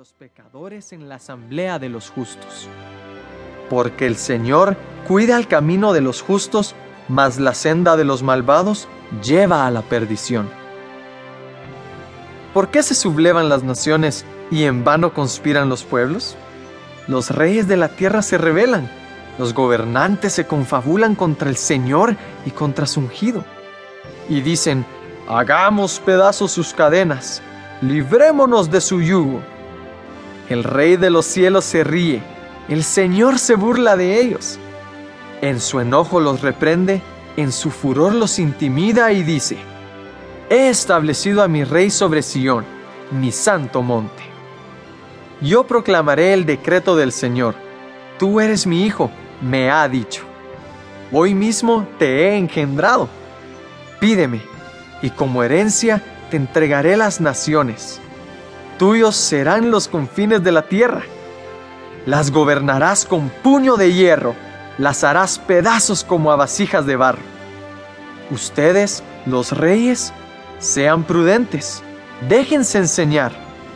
los pecadores en la asamblea de los justos. Porque el Señor cuida el camino de los justos, mas la senda de los malvados lleva a la perdición. ¿Por qué se sublevan las naciones y en vano conspiran los pueblos? Los reyes de la tierra se rebelan, los gobernantes se confabulan contra el Señor y contra su ungido. Y dicen, hagamos pedazos sus cadenas, librémonos de su yugo. El rey de los cielos se ríe, el Señor se burla de ellos. En su enojo los reprende, en su furor los intimida y dice, He establecido a mi rey sobre Sión, mi santo monte. Yo proclamaré el decreto del Señor. Tú eres mi hijo, me ha dicho. Hoy mismo te he engendrado. Pídeme, y como herencia te entregaré las naciones. Tuyos serán los confines de la tierra. Las gobernarás con puño de hierro, las harás pedazos como a vasijas de barro. Ustedes, los reyes, sean prudentes, déjense enseñar,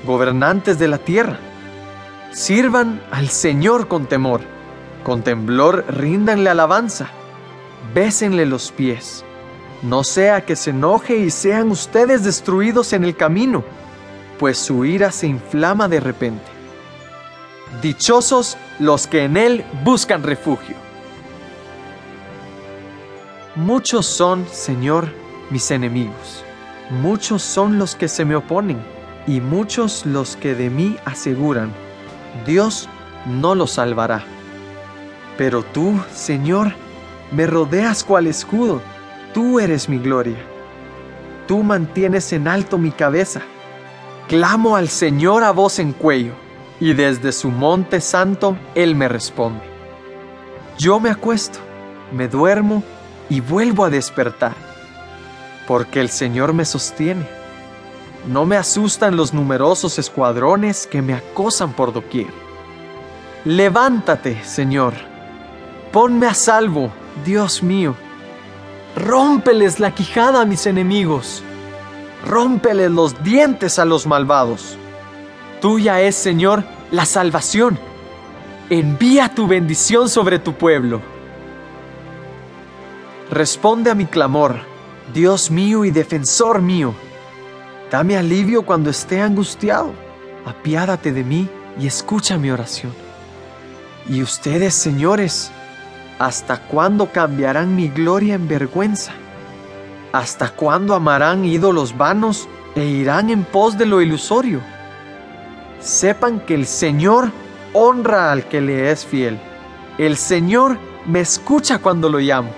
gobernantes de la tierra. Sirvan al Señor con temor, con temblor ríndanle alabanza, bésenle los pies no sea que se enoje y sean ustedes destruidos en el camino, pues su ira se inflama de repente. Dichosos los que en él buscan refugio. Muchos son, Señor, mis enemigos. Muchos son los que se me oponen y muchos los que de mí aseguran, Dios no los salvará. Pero tú, Señor, me rodeas cual escudo Tú eres mi gloria. Tú mantienes en alto mi cabeza. Clamo al Señor a voz en cuello, y desde su monte santo Él me responde. Yo me acuesto, me duermo y vuelvo a despertar, porque el Señor me sostiene. No me asustan los numerosos escuadrones que me acosan por doquier. Levántate, Señor. Ponme a salvo, Dios mío Rómpeles la quijada a mis enemigos. Rómpeles los dientes a los malvados. Tuya es, Señor, la salvación. Envía tu bendición sobre tu pueblo. Responde a mi clamor, Dios mío y defensor mío. Dame alivio cuando esté angustiado. Apiádate de mí y escucha mi oración. Y ustedes, señores, ¿Hasta cuándo cambiarán mi gloria en vergüenza? ¿Hasta cuándo amarán ídolos vanos e irán en pos de lo ilusorio? Sepan que el Señor honra al que le es fiel. El Señor me escucha cuando lo llamo.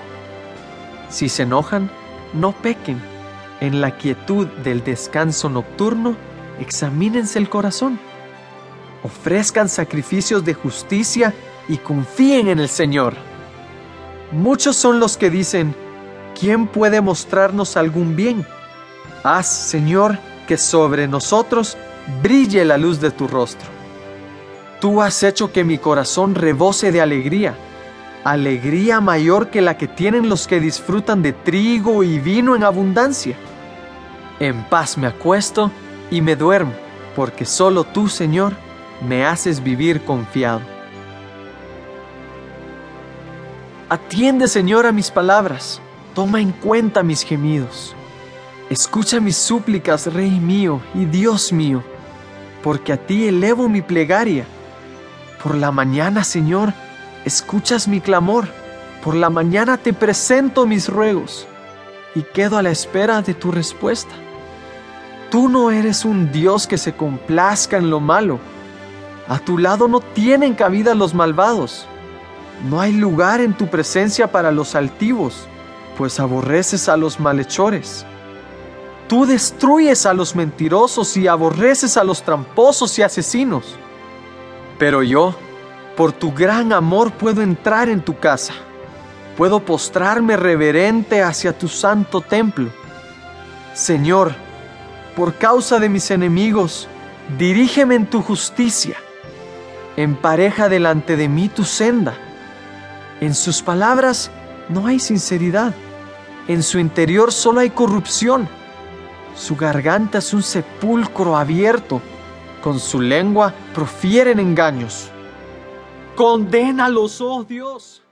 Si se enojan, no pequen. En la quietud del descanso nocturno, examínense el corazón. Ofrezcan sacrificios de justicia y confíen en el Señor. Muchos son los que dicen, ¿quién puede mostrarnos algún bien? Haz, Señor, que sobre nosotros brille la luz de tu rostro. Tú has hecho que mi corazón rebose de alegría, alegría mayor que la que tienen los que disfrutan de trigo y vino en abundancia. En paz me acuesto y me duermo, porque solo tú, Señor, me haces vivir confiado. Atiende, Señor, a mis palabras. Toma en cuenta mis gemidos. Escucha mis súplicas, Rey mío y Dios mío, porque a ti elevo mi plegaria. Por la mañana, Señor, escuchas mi clamor. Por la mañana te presento mis ruegos y quedo a la espera de tu respuesta. Tú no eres un Dios que se complazca en lo malo. A tu lado no tienen cabida los malvados. No hay lugar en tu presencia para los altivos, pues aborreces a los malhechores. Tú destruyes a los mentirosos y aborreces a los tramposos y asesinos. Pero yo, por tu gran amor, puedo entrar en tu casa. Puedo postrarme reverente hacia tu santo templo. Señor, por causa de mis enemigos, dirígeme en tu justicia. Empareja delante de mí tu senda en sus palabras no hay sinceridad. En su interior solo hay corrupción. Su garganta es un sepulcro abierto. con su lengua profieren engaños. Condénalos, oh Dios.